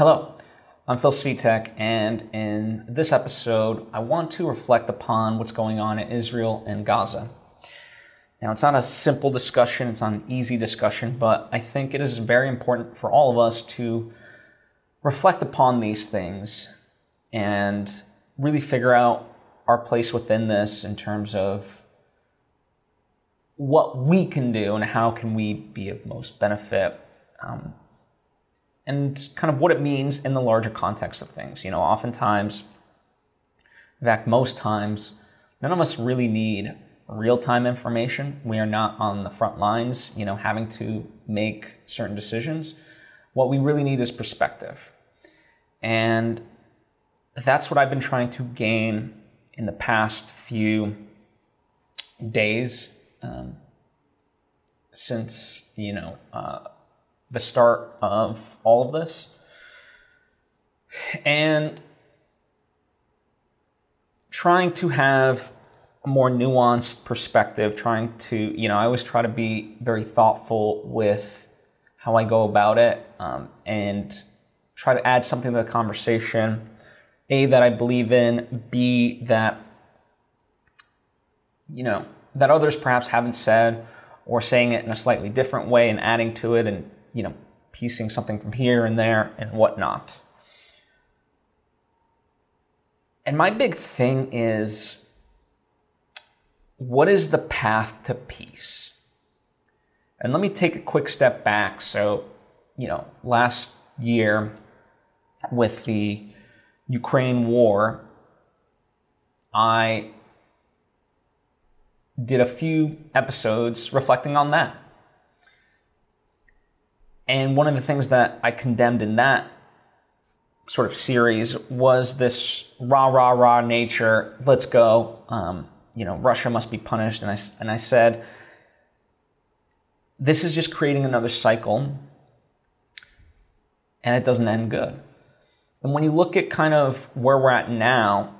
Hello, I'm Phil Svitek, and in this episode, I want to reflect upon what's going on in Israel and Gaza. Now, it's not a simple discussion, it's not an easy discussion, but I think it is very important for all of us to reflect upon these things and really figure out our place within this in terms of what we can do and how can we be of most benefit um, and kind of what it means in the larger context of things. You know oftentimes in fact most times none of us really need real-time information. We are not on the front lines you know having to make certain decisions. What we really need is perspective. And that's what i've been trying to gain in the past few days um, since you know uh, the start of all of this, and trying to have a more nuanced perspective. Trying to you know I always try to be very thoughtful with how I go about it, um, and try to add something to the conversation. A that I believe in. B that you know that others perhaps haven't said or saying it in a slightly different way and adding to it and you know piecing something from here and there and whatnot. And my big thing is what is the path to peace? And let me take a quick step back. So you know last year with the ukraine war i did a few episodes reflecting on that. And one of the things that I condemned in that sort of series was this rah rah rah nature. Let's go. Um, you know, Russia must be punished. And I and I said, this is just creating another cycle, and it doesn't end good. And when you look at kind of where we're at now,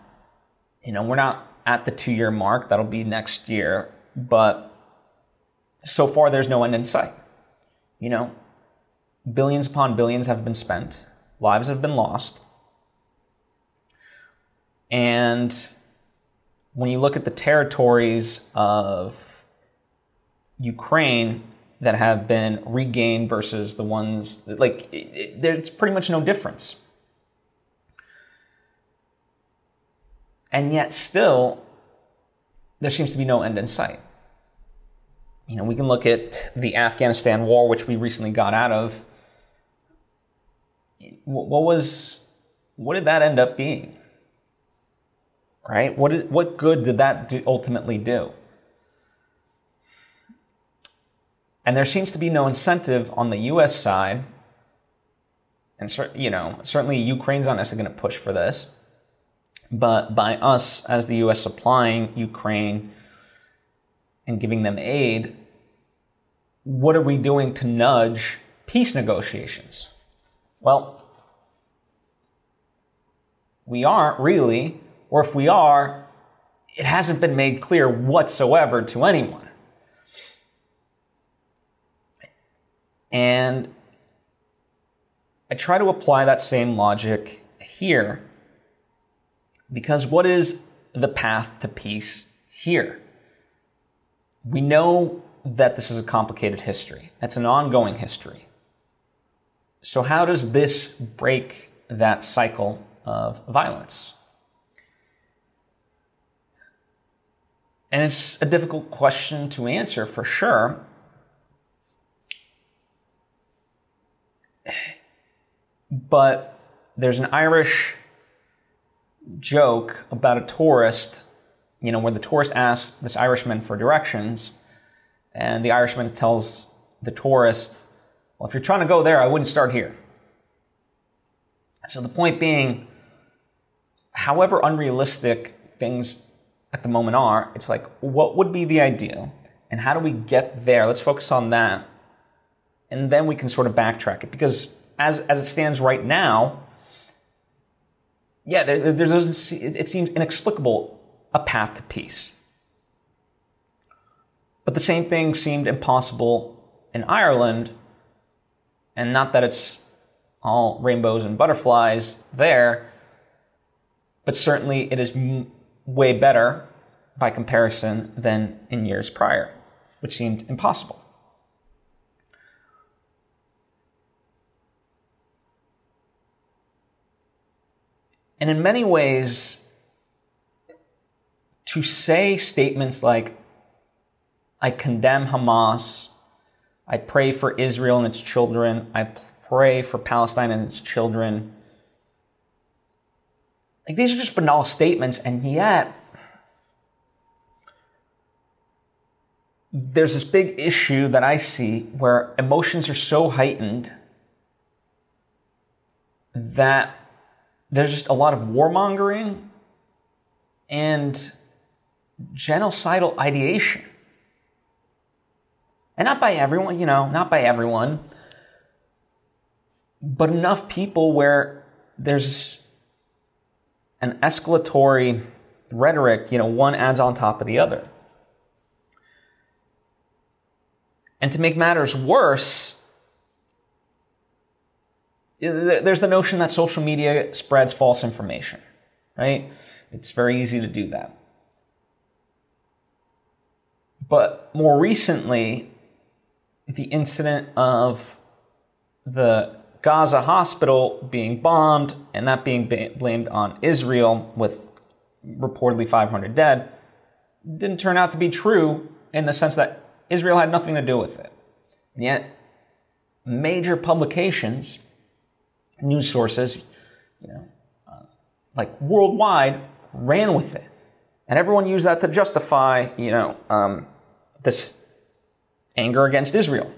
you know, we're not at the two year mark. That'll be next year. But so far, there's no end in sight. You know, billions upon billions have been spent, lives have been lost. And when you look at the territories of Ukraine that have been regained versus the ones like it, it, there's pretty much no difference. And yet, still, there seems to be no end in sight. You know, we can look at the Afghanistan war, which we recently got out of. What was, what did that end up being? Right? What, did, what good did that do, ultimately do? And there seems to be no incentive on the U.S. side, and you know, certainly Ukraine's not necessarily going to push for this but by us, as the US, supplying Ukraine and giving them aid, what are we doing to nudge peace negotiations? Well, we aren't really, or if we are, it hasn't been made clear whatsoever to anyone. And I try to apply that same logic here because what is the path to peace here? We know that this is a complicated history. It's an ongoing history. So, how does this break that cycle of violence? And it's a difficult question to answer for sure. But there's an Irish joke about a tourist, you know, where the tourist asks this Irishman for directions, and the Irishman tells the tourist, Well, if you're trying to go there, I wouldn't start here. So the point being, however unrealistic things at the moment are, it's like, what would be the ideal? And how do we get there? Let's focus on that. And then we can sort of backtrack it. Because as, as it stands right now, yeah, there, there doesn't. It seems inexplicable a path to peace. But the same thing seemed impossible in Ireland, and not that it's all rainbows and butterflies there, but certainly it is m- way better by comparison than in years prior, which seemed impossible. And in many ways, to say statements like, I condemn Hamas, I pray for Israel and its children, I pray for Palestine and its children. Like these are just banal statements, and yet there's this big issue that I see where emotions are so heightened that there's just a lot of warmongering and genocidal ideation. And not by everyone, you know, not by everyone, but enough people where there's an escalatory rhetoric, you know, one adds on top of the other. And to make matters worse, there's the notion that social media spreads false information, right? It's very easy to do that. But more recently, the incident of the Gaza hospital being bombed and that being blamed on Israel with reportedly 500 dead didn't turn out to be true in the sense that Israel had nothing to do with it. And yet, major publications news sources, you know, uh, like worldwide, ran with it, and everyone used that to justify, you know, um, this anger against Israel.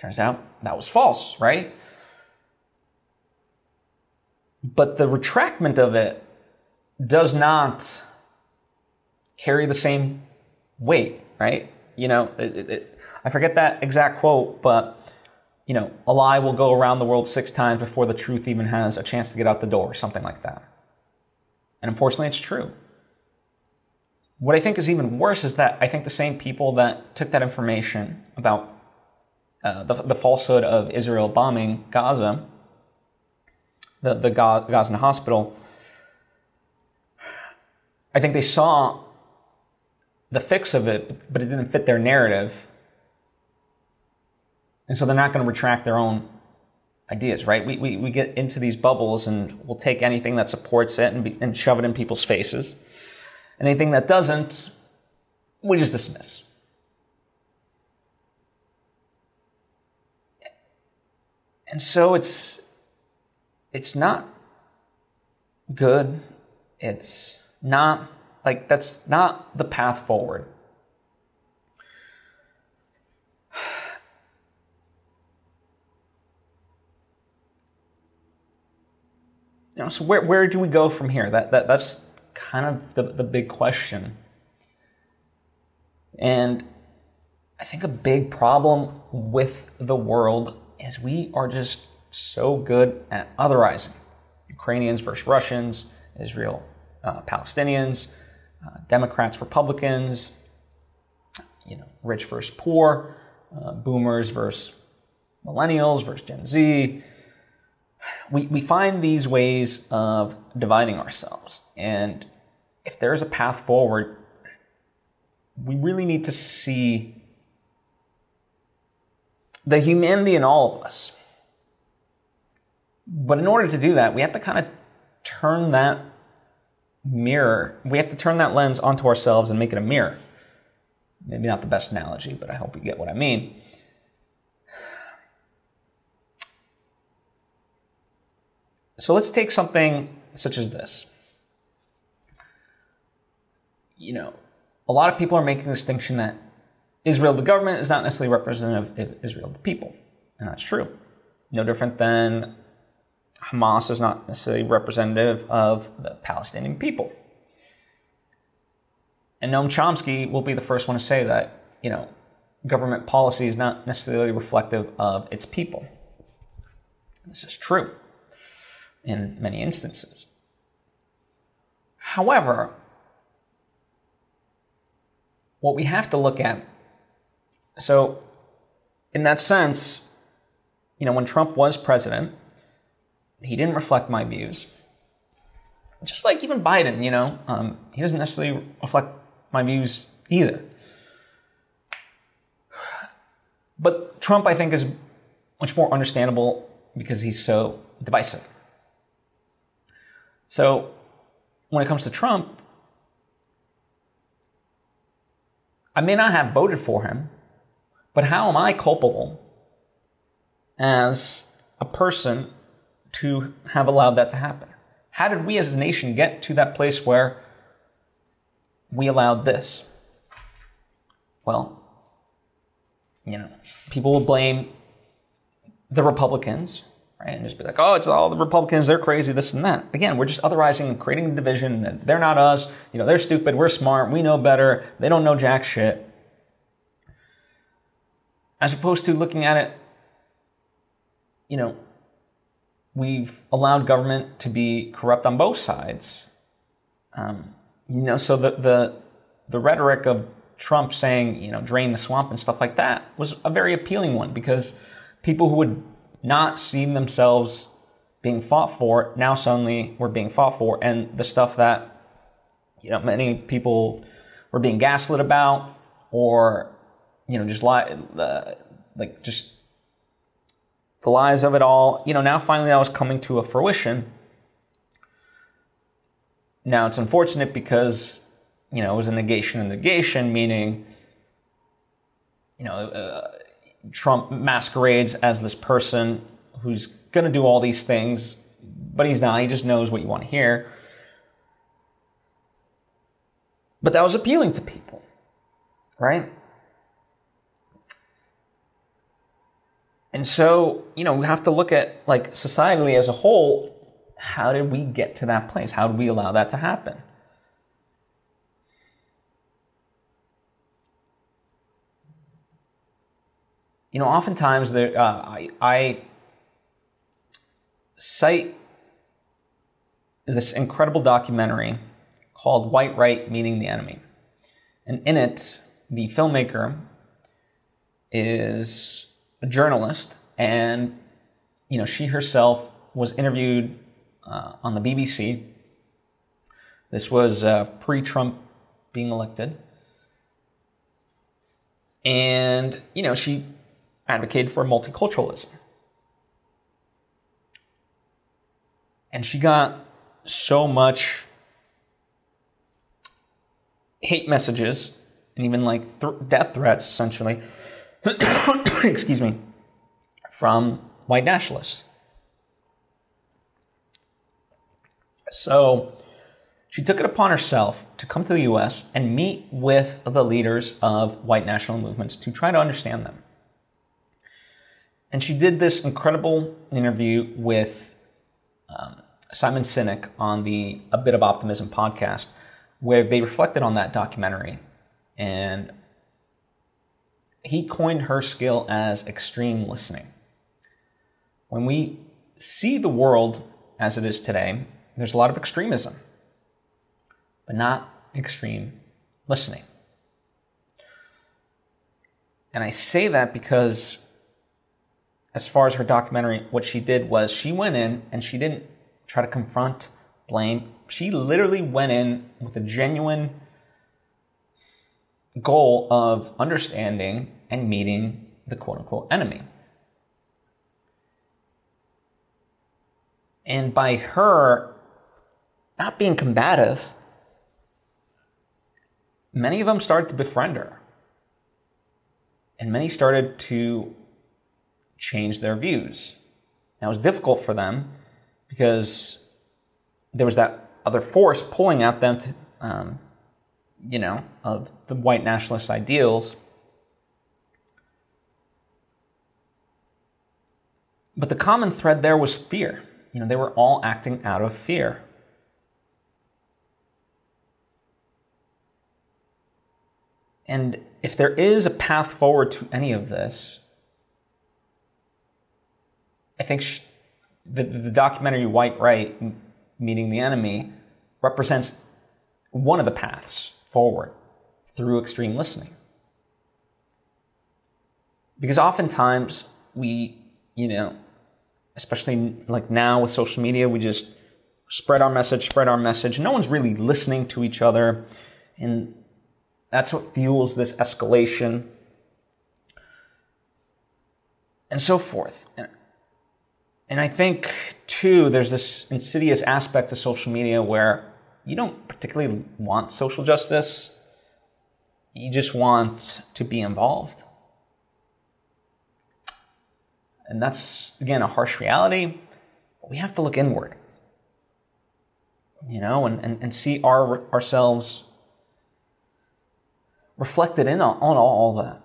Turns out that was false, right? But the retractment of it does not carry the same weight, right? You know, it, it, I forget that exact quote, but you know, a lie will go around the world six times before the truth even has a chance to get out the door, something like that. And unfortunately, it's true. What I think is even worse is that I think the same people that took that information about uh, the, the, falsehood of Israel bombing Gaza, the, the Gaza hospital, I think they saw the fix of it, but it didn't fit their narrative and so they're not going to retract their own ideas, right? We, we, we get into these bubbles and we'll take anything that supports it and, be, and shove it in people's faces. Anything that doesn't, we just dismiss. And so it's it's not good. It's not like that's not the path forward. you know, so where, where do we go from here? That, that, that's kind of the, the big question. And I think a big problem with the world is we are just so good at otherizing Ukrainians versus Russians, Israel, uh, Palestinians, uh, Democrats, Republicans, you know, rich versus poor, uh, boomers versus millennials versus Gen Z, we, we find these ways of dividing ourselves. And if there's a path forward, we really need to see the humanity in all of us. But in order to do that, we have to kind of turn that mirror, we have to turn that lens onto ourselves and make it a mirror. Maybe not the best analogy, but I hope you get what I mean. So let's take something such as this. You know, a lot of people are making the distinction that Israel, the government, is not necessarily representative of Israel, the people. And that's true. No different than Hamas is not necessarily representative of the Palestinian people. And Noam Chomsky will be the first one to say that, you know, government policy is not necessarily reflective of its people. This is true in many instances. However, what we have to look at, so in that sense, you know, when Trump was president, he didn't reflect my views. Just like even Biden, you know, um, he doesn't necessarily reflect my views either. But Trump, I think, is much more understandable because he's so divisive. So when it comes to Trump, I may not have voted for him, but how am I culpable as a person to have allowed that to happen? How did we as a nation get to that place where we allowed this? Well, you know, people will blame the Republicans, right? And just be like, oh, it's all the Republicans, they're crazy, this and that. Again, we're just otherizing and creating a division that they're not us, you know, they're stupid, we're smart, we know better, they don't know jack shit. As opposed to looking at it, you know, we've allowed government to be corrupt on both sides. Um, you know, so the, the, the rhetoric of Trump saying, you know, drain the swamp and stuff like that was a very appealing one because people who would not see themselves being fought for now suddenly were being fought for. And the stuff that, you know, many people were being gaslit about or, you know, just lie, uh, like just the lies of it all, you know, now finally that was coming to a fruition. Now it's unfortunate because you know, it was a negation of negation, meaning, you know, uh, Trump masquerades as this person who's going to do all these things, but he's not. He just knows what you want to hear. But that was appealing to people, right? And so, you know, we have to look at, like, societally as a whole, how did we get to that place? How did we allow that to happen? You know, oftentimes there, uh, I, I cite this incredible documentary called White Right Meeting the Enemy. And in it, the filmmaker is a journalist, and you know, she herself was interviewed uh, on the BBC. This was uh, pre-Trump being elected, and you know, she advocated for multiculturalism. And she got so much hate messages and even like th- death threats, essentially, excuse me, from white nationalists. So she took it upon herself to come to the US and meet with the leaders of white national movements to try to understand them. And she did this incredible interview with um, Simon Sinek on the A Bit of Optimism podcast, where they reflected on that documentary. And he coined her skill as extreme listening. When we see the world as it is today, there's a lot of extremism, but not extreme listening. And I say that because as far as her documentary, what she did was she went in and she didn't try to confront, blame. She literally went in with a genuine goal of understanding and meeting the quote unquote enemy. And by her not being combative, many of them started to befriend her. And many started to change their views. Now, it was difficult for them because there was that other force pulling at them, to, um, you know, of the white nationalist ideals. But the common thread there was fear. You know, they were all acting out of fear. And if there is a path forward to any of this, I think she, the, the documentary White Right, Meeting the Enemy, represents one of the paths forward through extreme listening. Because oftentimes we you know, especially like now with social media, we just spread our message, spread our message. No one's really listening to each other. And that's what fuels this escalation and so forth. And I think, too, there's this insidious aspect of social media where you don't particularly want social justice, you just want to be involved. And that's, again, a harsh reality, but we have to look inward you know, and, and, and see our ourselves reflected in on, all that.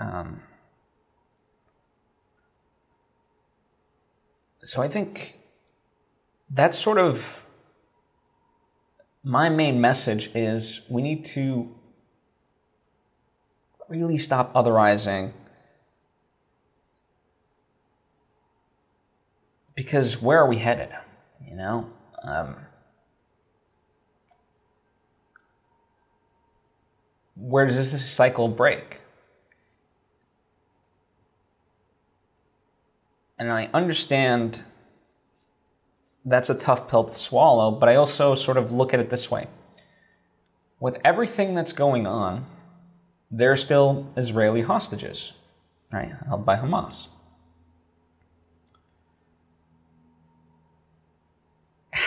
Um, so I think that's sort of my main message is we need to really stop otherizing because where are we headed you know um, where does this cycle break? And I understand that's a tough pill to swallow, but I also sort of look at it this way. With everything that's going on, there are still Israeli hostages, right, held by Hamas.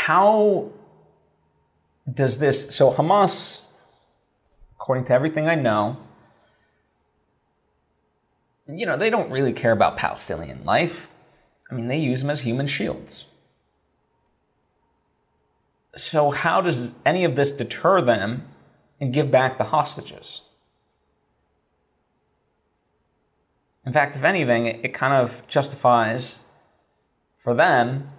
how does this so Hamas according to everything I know you know they don't really care about Palestinian life I mean they use them as human shields so how does any of this deter them and give back the hostages in fact if anything it, it kind of justifies for them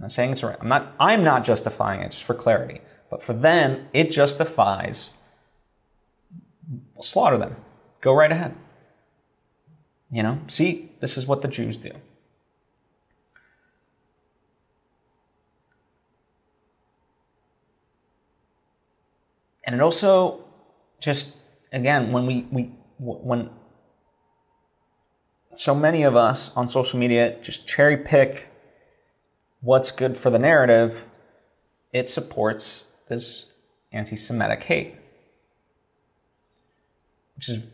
I'm not saying it's right. I'm not, I'm not justifying it, just for clarity. But for them, it justifies slaughter them. Go right ahead. You know, see, this is what the Jews do. And it also just, again, when we, we when so many of us on social media just cherry pick what's good for the narrative, it supports this anti Semitic hate. Which is.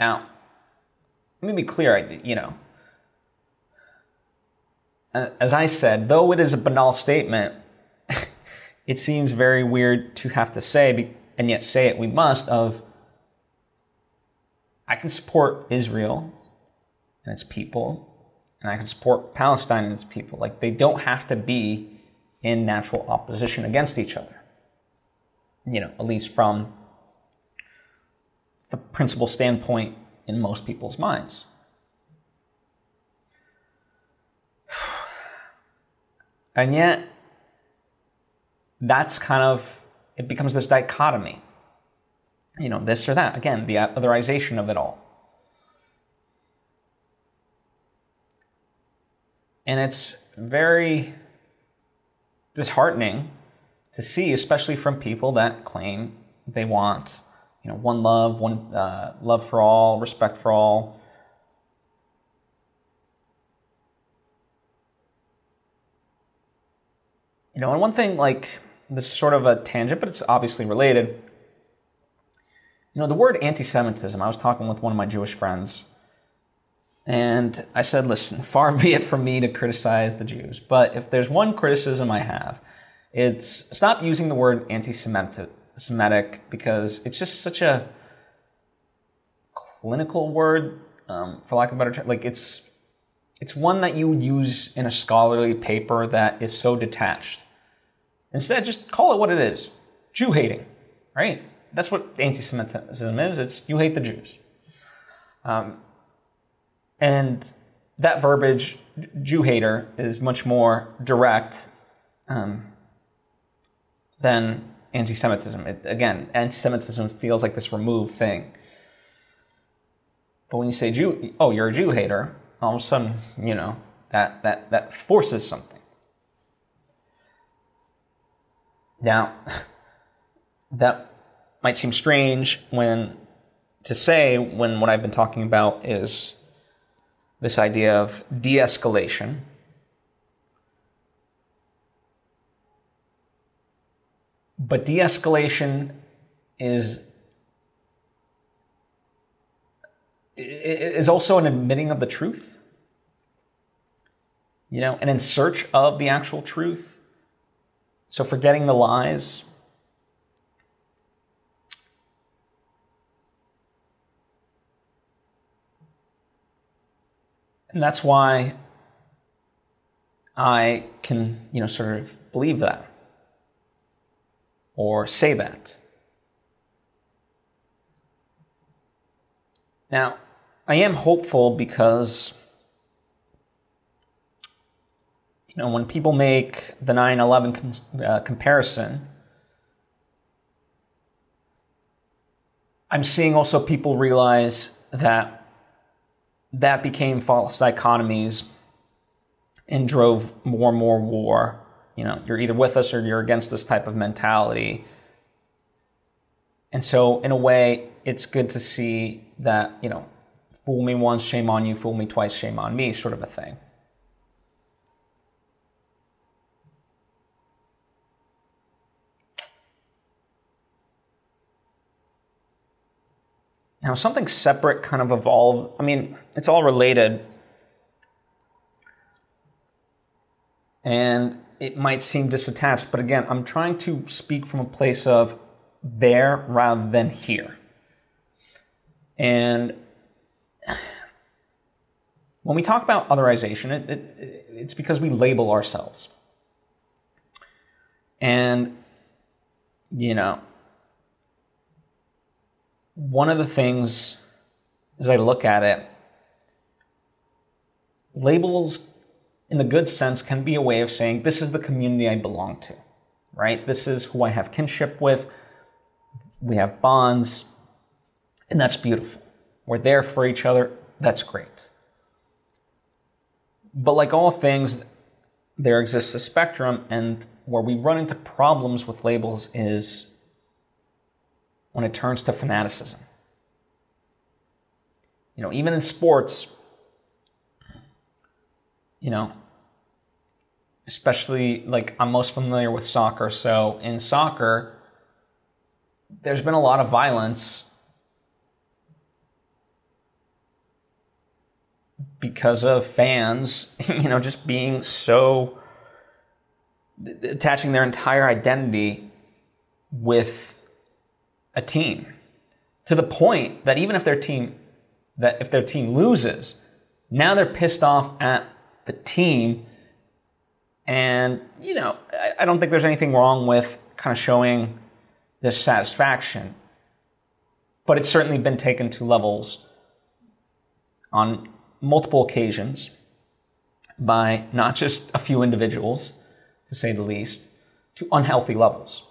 Now, let me be clear, I, you know. As I said, though it is a banal statement, it seems very weird to have to say, and yet say it we must, of I can support Israel and its people and I can support Palestine and its people. Like they don't have to be in natural opposition against each other. You know, at least from the principal standpoint in most people's minds. And yet, that's kind of, it becomes this dichotomy. You know, this or that. Again, the otherization of it all. And it's very disheartening to see, especially from people that claim they want, you know, one love, one uh, love for all, respect for all. You know, and one thing like this is sort of a tangent, but it's obviously related. You know, the word anti-Semitism. I was talking with one of my Jewish friends and I said, listen, far be it from me to criticize the Jews, but if there's one criticism I have, it's stop using the word anti Semitic because it's just such a clinical word, um, for lack of a better term. Like it's, it's one that you would use in a scholarly paper that is so detached. Instead, just call it what it is Jew hating, right? That's what anti Semitism is. It's you hate the Jews. Um, and that verbiage, Jew hater, is much more direct um, than anti Semitism. Again, anti Semitism feels like this removed thing. But when you say Jew, oh, you're a Jew hater, all of a sudden, you know, that, that, that forces something. Now, that might seem strange when to say when what I've been talking about is this idea of de escalation. But de escalation is is also an admitting of the truth you know and in search of the actual truth so forgetting the lies And that's why I can, you know, sort of believe that or say that. Now, I am hopeful because, you know, when people make the 9 11 uh, comparison, I'm seeing also people realize that that became false dichotomies and drove more and more war. You know, you're either with us or you're against this type of mentality. And so, in a way, it's good to see that, you know, fool me once, shame on you, fool me twice, shame on me, sort of a thing. Now, something separate kind of evolved. I mean, it's all related. And it might seem disattached, but again, I'm trying to speak from a place of there rather than here. And when we talk about otherization, it, it, it's because we label ourselves. And, you know, one of the things as I look at it, labels in the good sense can be a way of saying, this is the community I belong to, right? This is who I have kinship with. We have bonds, and that's beautiful. We're there for each other. That's great. But like all things, there exists a spectrum, and where we run into problems with labels is when it turns to fanaticism. You know, even in sports, you know, especially like I'm most familiar with soccer. So in soccer, there's been a lot of violence because of fans, you know, just being so attaching their entire identity with a team to the point that even if their team that if their team loses, now they're pissed off at the team. And, you know, I don't think there's anything wrong with kind of showing this satisfaction. But it's certainly been taken to levels on multiple occasions by not just a few individuals, to say the least, to unhealthy levels.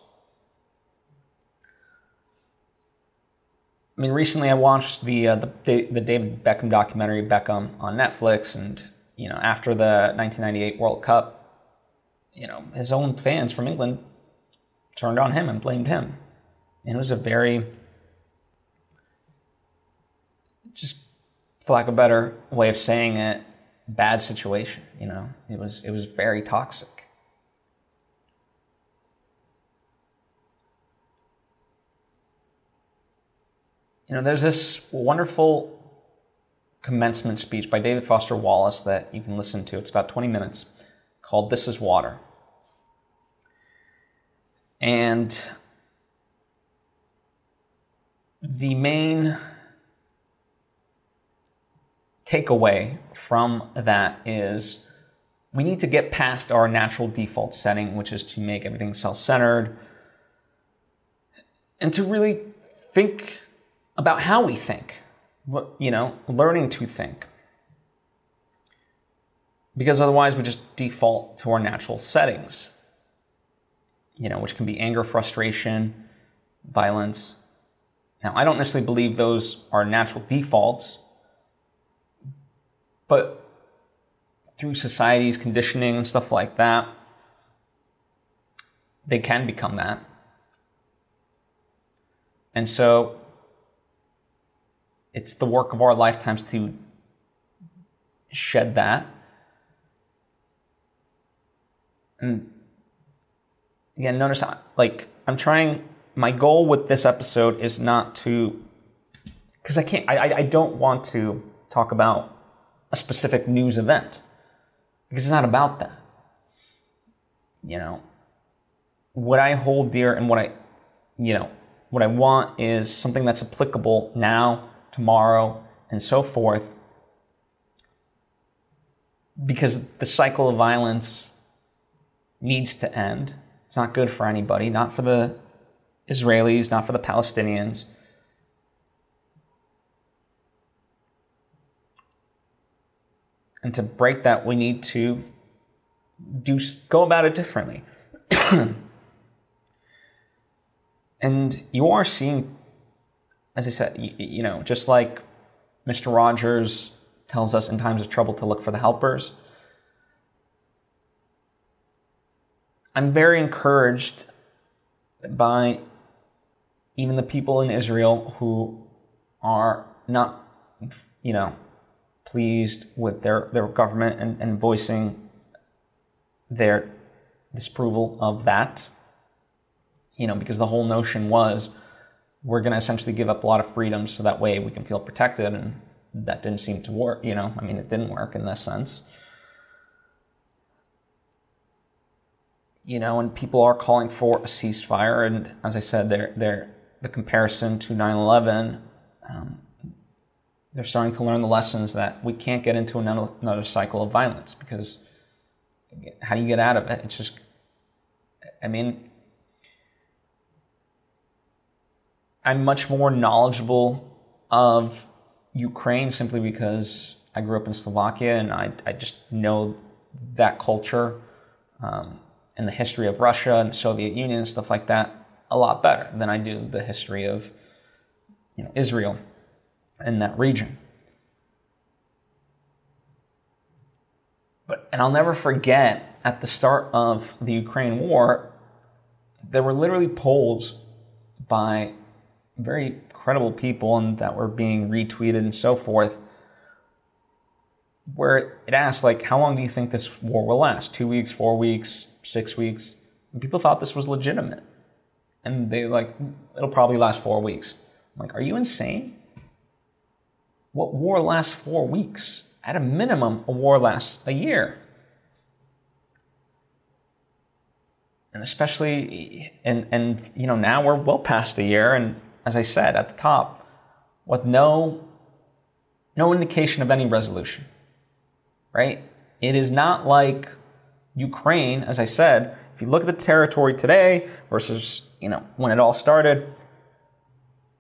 I mean, recently I watched the uh, the the David Beckham documentary Beckham on Netflix, and you know, after the 1998 World Cup, you know, his own fans from England turned on him and blamed him, and it was a very just for lack of a better way of saying it, bad situation. You know, it was it was very toxic. You know, there's this wonderful commencement speech by David Foster Wallace that you can listen to. It's about 20 minutes called This is Water. And the main takeaway from that is we need to get past our natural default setting, which is to make everything self centered, and to really think about how we think, you know, learning to think. Because otherwise we just default to our natural settings, you know, which can be anger, frustration, violence. Now, I don't necessarily believe those are natural defaults, but through society's conditioning and stuff like that, they can become that. And so it's the work of our lifetimes to shed that. And again, notice like I'm trying. My goal with this episode is not to, because I can't. I I don't want to talk about a specific news event because it's not about that. You know, what I hold dear and what I, you know, what I want is something that's applicable now, tomorrow, and so forth. Because the cycle of violence needs to end. It's not good for anybody, not for the Israelis, not for the Palestinians. And to break that, we need to do go about it differently. and you are seeing, as I said, you, you know, just like Mr. Rogers tells us in times of trouble to look for the helpers. I'm very encouraged by even the people in Israel who are not, you know, pleased with their, their government and, and voicing their disapproval of that. You know, because the whole notion was we're going to essentially give up a lot of freedoms so that way we can feel protected. And that didn't seem to work. You know, I mean, it didn't work in this sense. You know, and people are calling for a ceasefire. And as I said, they're, they're, the comparison to 9 11, um, they're starting to learn the lessons that we can't get into another, another cycle of violence because how do you get out of it? It's just, I mean, I'm much more knowledgeable of Ukraine simply because I grew up in Slovakia and I, I just know that culture um, and the history of Russia and the Soviet Union and stuff like that a lot better than I do the history of you know, Israel in that region. But and I'll never forget at the start of the Ukraine war, there were literally polls by very credible people and that were being retweeted and so forth where it asked like how long do you think this war will last? Two weeks four weeks six weeks? And people thought this was legitimate. And they like it'll probably last four weeks. I'm like are you insane? What war lasts four weeks? At a minimum a war lasts a year. And especially and and you know now we're well past a year and as I said at the top, with no, no indication of any resolution, right? It is not like Ukraine, as I said, if you look at the territory today versus, you know, when it all started,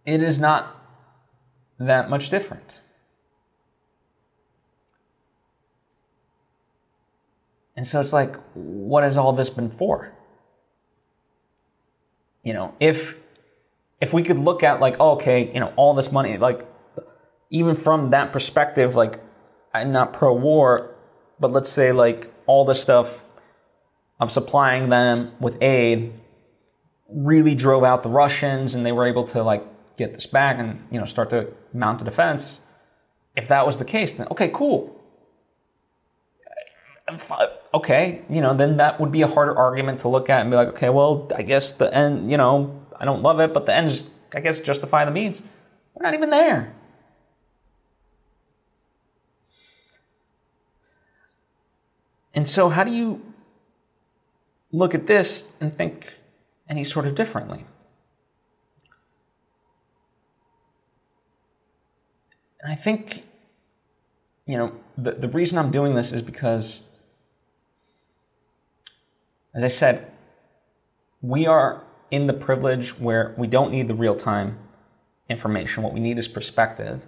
it is not that much different. And so it's like, what has all this been for? You know, if if we could look at like, oh, okay, you know, all this money, like even from that perspective, like I'm not pro war, but let's say like all the stuff of supplying them with aid really drove out the Russians and they were able to like get this back and you know start to mount a defense. If that was the case, then okay, cool. Okay, you know, then that would be a harder argument to look at and be like, okay, well, I guess the end, you know, I don't love it, but the ends, I guess, justify the means. We're not even there. And so, how do you look at this and think any sort of differently? And I think, you know, the, the reason I'm doing this is because, as I said, we are in the privilege where we don't need the real time information. What we need is perspective.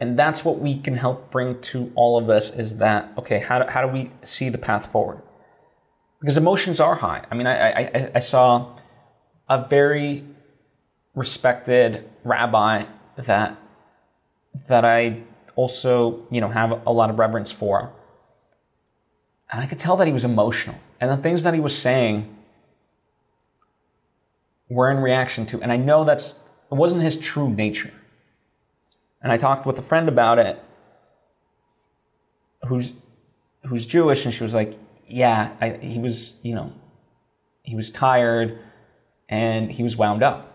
And that's what we can help bring to all of this is that, okay, how do, how do we see the path forward? Because emotions are high. I mean, I, I, I saw a very respected rabbi that, that I also, you know, have a lot of reverence for. And I could tell that he was emotional. And the things that he was saying were in reaction to, and I know that's it wasn't his true nature. And I talked with a friend about it, who's who's Jewish, and she was like, "Yeah, I, he was, you know, he was tired, and he was wound up."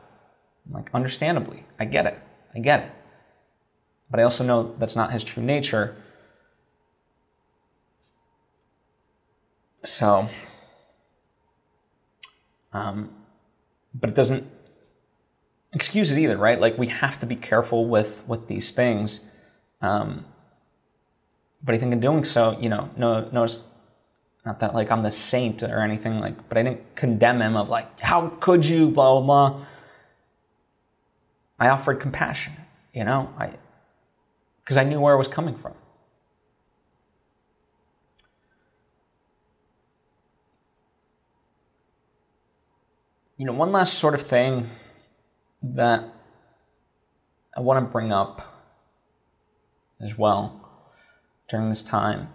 I'm like, understandably, I get it, I get it, but I also know that's not his true nature. So, um, but it doesn't excuse it either, right? Like we have to be careful with with these things. Um, but I think in doing so, you know, no, notice not that like I'm the saint or anything like, but I didn't condemn him of like, how could you, blah blah blah. I offered compassion, you know, I because I knew where it was coming from. You know, one last sort of thing that I want to bring up as well during this time.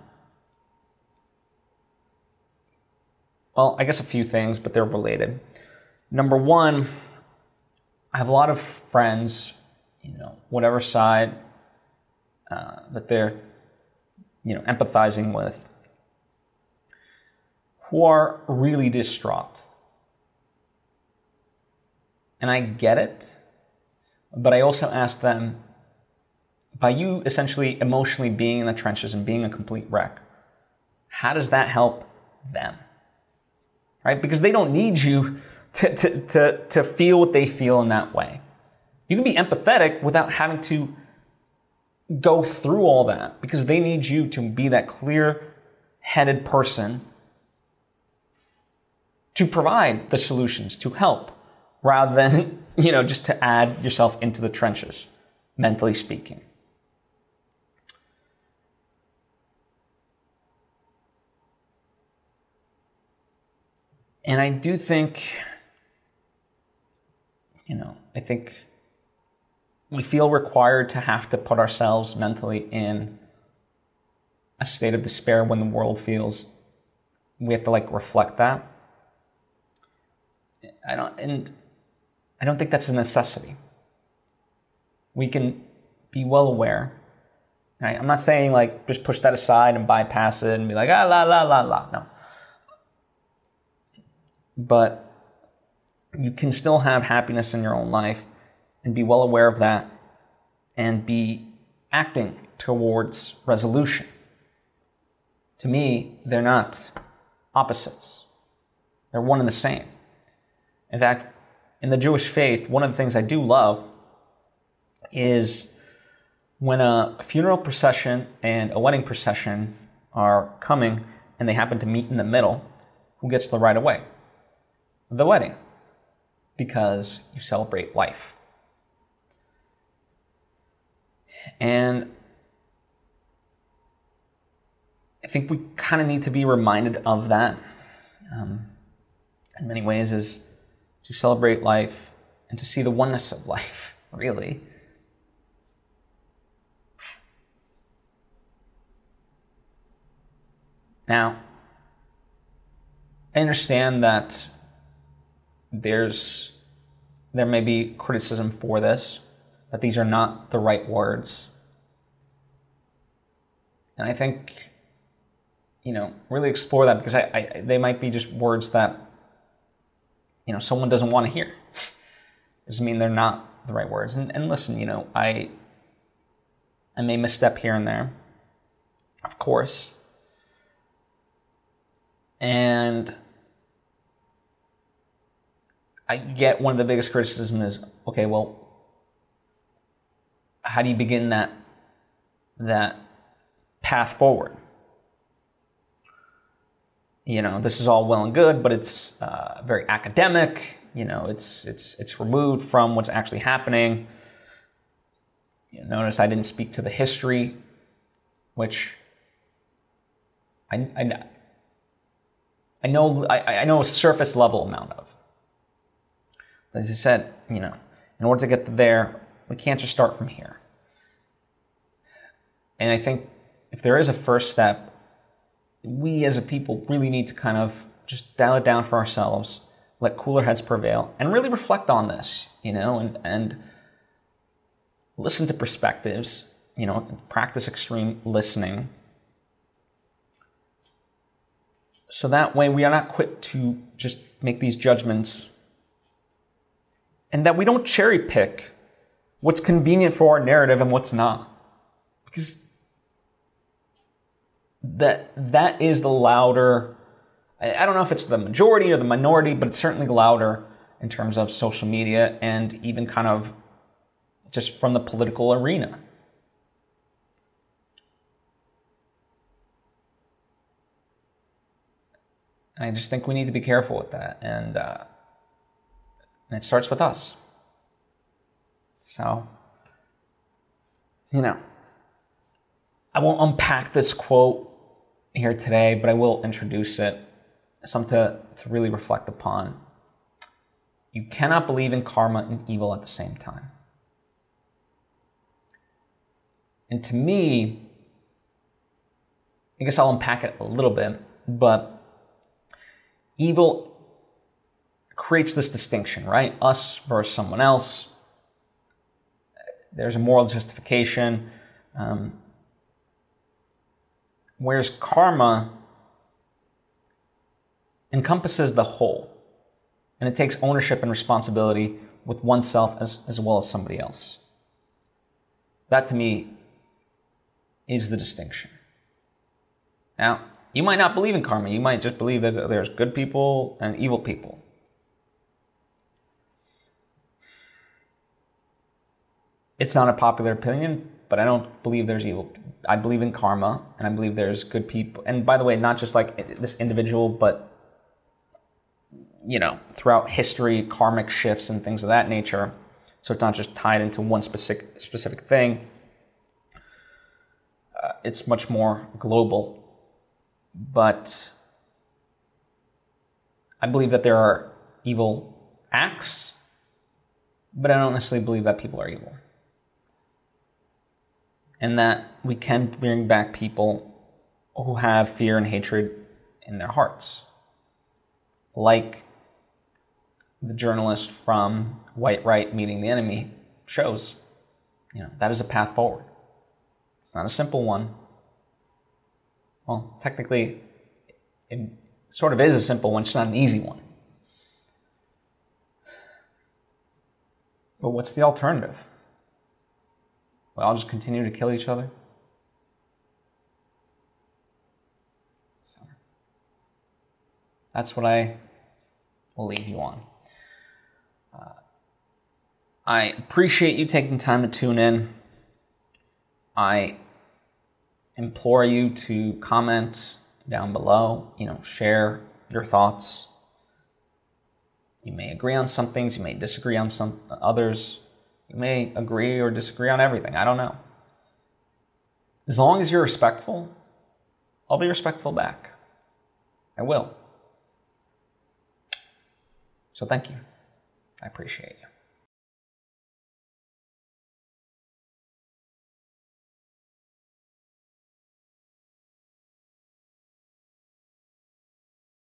Well, I guess a few things, but they're related. Number one, I have a lot of friends, you know, whatever side uh, that they're, you know, empathizing with, who are really distraught. And I get it, but I also ask them, by you essentially emotionally being in the trenches and being a complete wreck, how does that help them? Right? Because they don't need you to, to, to, to feel what they feel in that way. You can be empathetic without having to go through all that because they need you to be that clear headed person to provide the solutions, to help, rather than, you know, just to add yourself into the trenches, mentally speaking. And I do think, you know, I think we feel required to have to put ourselves mentally in a state of despair when the world feels we have to like reflect that. I don't, and I don't think that's a necessity. We can be well aware. Right? I'm not saying like just push that aside and bypass it and be like, ah, la, la, la, la. No but you can still have happiness in your own life and be well aware of that and be acting towards resolution. To me, they're not opposites, they're one and the same. In fact, in the Jewish faith, one of the things I do love is when a funeral procession and a wedding procession are coming and they happen to meet in the middle, who gets the right of way? the wedding because you celebrate life. And I think we kind of need to be reminded of that um, in many ways is to celebrate life and to see the oneness of life, really. Now, I understand that there's there may be criticism for this that these are not the right words and i think you know really explore that because I, I they might be just words that you know someone doesn't want to hear. Doesn't mean they're not the right words. And, and listen you know i i may misstep here and there of course. And I get one of the biggest criticism is okay, well, how do you begin that that path forward? You know, this is all well and good, but it's uh, very academic. You know, it's it's it's removed from what's actually happening. You notice I didn't speak to the history, which I I, I know I, I know a surface level amount of. As I said, you know, in order to get there, we can't just start from here. And I think if there is a first step, we as a people really need to kind of just dial it down for ourselves, let cooler heads prevail, and really reflect on this, you know, and, and listen to perspectives, you know, practice extreme listening, So that way we are not quick to just make these judgments and that we don't cherry pick what's convenient for our narrative and what's not. Because that that is the louder I don't know if it's the majority or the minority, but it's certainly louder in terms of social media and even kind of just from the political arena. And I just think we need to be careful with that. And, uh, and it starts with us. So, you know, I won't unpack this quote here today, but I will introduce it. Something to, to really reflect upon. You cannot believe in karma and evil at the same time. And to me, I guess I'll unpack it a little bit, but evil creates this distinction, right? Us versus someone else. There's a moral justification. Um, whereas karma encompasses the whole and it takes ownership and responsibility with oneself as, as well as somebody else. That to me is the distinction. Now, you might not believe in karma. You might just believe that there's good people and evil people. It's not a popular opinion, but I don't believe there's evil. I believe in karma, and I believe there's good people. And by the way, not just like this individual, but you know, throughout history, karmic shifts and things of that nature. So it's not just tied into one specific specific thing. Uh, it's much more global. But I believe that there are evil acts, but I don't necessarily believe that people are evil. And that we can bring back people who have fear and hatred in their hearts. Like the journalist from White Right Meeting the Enemy shows. You know, that is a path forward. It's not a simple one. Well, technically, it sort of is a simple one, it's not an easy one. But what's the alternative? Well, I'll just continue to kill each other? So, that's what I will leave you on. Uh, I appreciate you taking time to tune in. I implore you to comment down below, you know, share your thoughts. You may agree on some things, you may disagree on some others. May agree or disagree on everything. I don't know. As long as you're respectful, I'll be respectful back. I will. So thank you. I appreciate you.